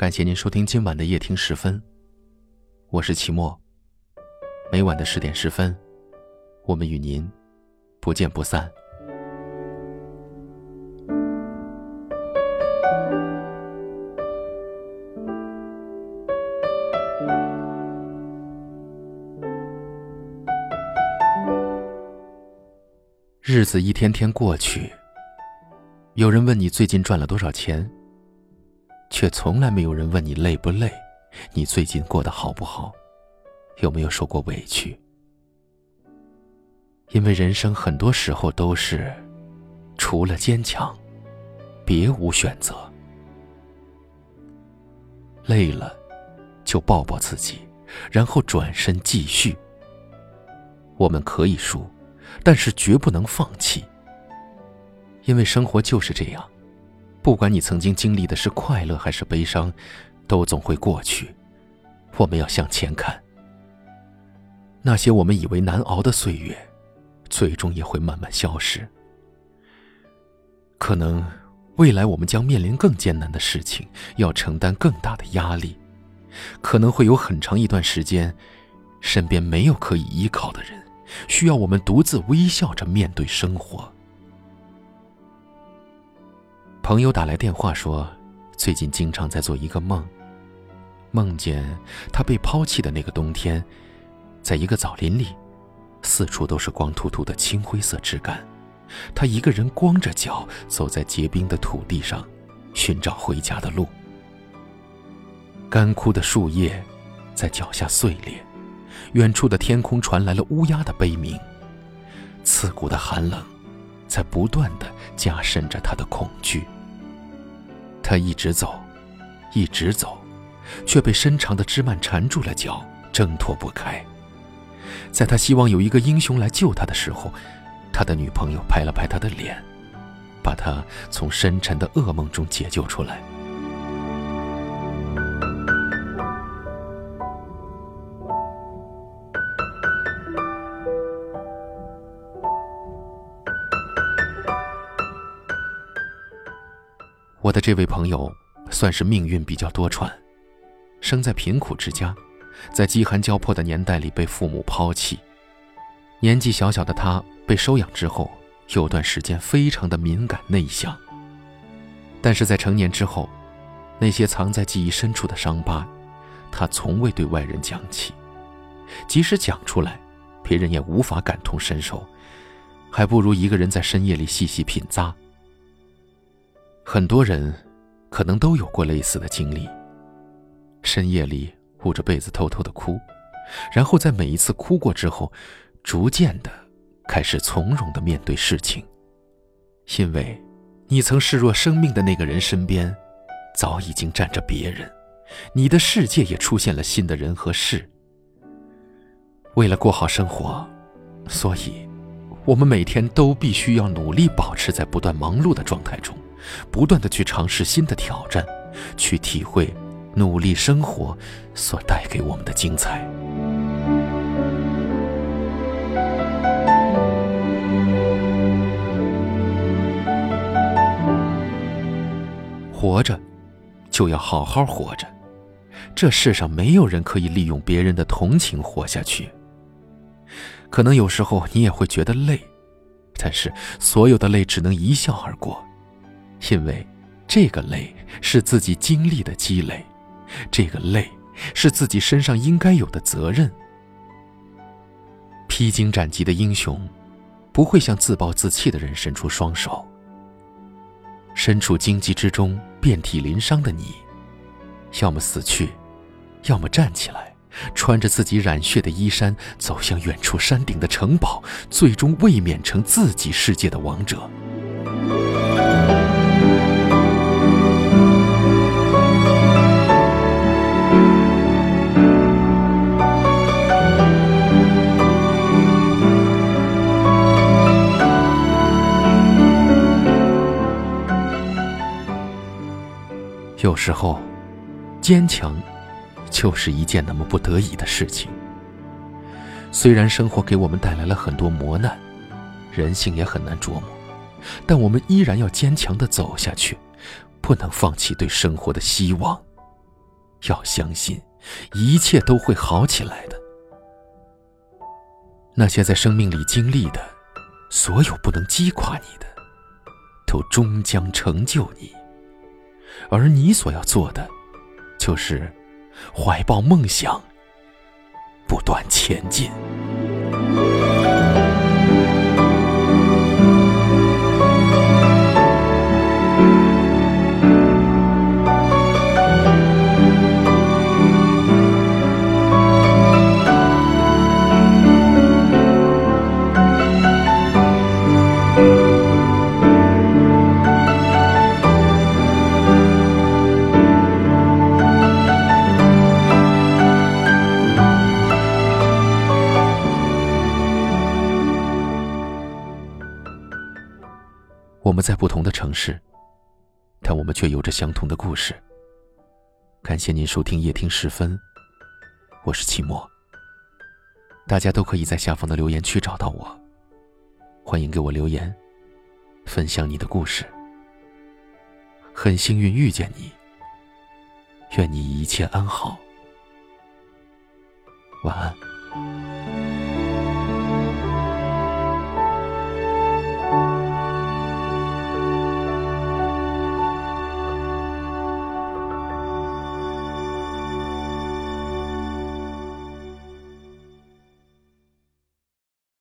感谢您收听今晚的夜听时分，我是齐墨。每晚的十点十分，我们与您不见不散。日子一天天过去，有人问你最近赚了多少钱，却从来没有人问你累不累，你最近过得好不好，有没有受过委屈？因为人生很多时候都是，除了坚强，别无选择。累了，就抱抱自己，然后转身继续。我们可以输。但是绝不能放弃，因为生活就是这样，不管你曾经经历的是快乐还是悲伤，都总会过去。我们要向前看，那些我们以为难熬的岁月，最终也会慢慢消失。可能未来我们将面临更艰难的事情，要承担更大的压力，可能会有很长一段时间，身边没有可以依靠的人。需要我们独自微笑着面对生活。朋友打来电话说，最近经常在做一个梦，梦见他被抛弃的那个冬天，在一个枣林里，四处都是光秃秃的青灰色枝干，他一个人光着脚走在结冰的土地上，寻找回家的路。干枯的树叶在脚下碎裂。远处的天空传来了乌鸦的悲鸣，刺骨的寒冷在不断的加深着他的恐惧。他一直走，一直走，却被伸长的枝蔓缠住了脚，挣脱不开。在他希望有一个英雄来救他的时候，他的女朋友拍了拍他的脸，把他从深沉的噩梦中解救出来。我的这位朋友，算是命运比较多舛，生在贫苦之家，在饥寒交迫的年代里被父母抛弃。年纪小小的他被收养之后，有段时间非常的敏感内向。但是在成年之后，那些藏在记忆深处的伤疤，他从未对外人讲起。即使讲出来，别人也无法感同身受，还不如一个人在深夜里细细品咂。很多人可能都有过类似的经历。深夜里捂着被子偷偷的哭，然后在每一次哭过之后，逐渐的开始从容的面对事情，因为你曾视若生命的那个人身边，早已经站着别人，你的世界也出现了新的人和事。为了过好生活，所以，我们每天都必须要努力保持在不断忙碌的状态中。不断的去尝试新的挑战，去体会努力生活所带给我们的精彩。活着，就要好好活着。这世上没有人可以利用别人的同情活下去。可能有时候你也会觉得累，但是所有的累只能一笑而过。因为，这个累是自己经历的积累，这个累是自己身上应该有的责任。披荆斩棘的英雄，不会向自暴自弃的人伸出双手。身处荆棘之中、遍体鳞伤的你，要么死去，要么站起来，穿着自己染血的衣衫，走向远处山顶的城堡，最终卫冕成自己世界的王者。有时候，坚强就是一件那么不得已的事情。虽然生活给我们带来了很多磨难，人性也很难琢磨，但我们依然要坚强的走下去，不能放弃对生活的希望。要相信，一切都会好起来的。那些在生命里经历的，所有不能击垮你的，都终将成就你。而你所要做的，就是怀抱梦想，不断前进。我们在不同的城市，但我们却有着相同的故事。感谢您收听夜听时分，我是齐墨。大家都可以在下方的留言区找到我，欢迎给我留言，分享你的故事。很幸运遇见你，愿你一切安好，晚安。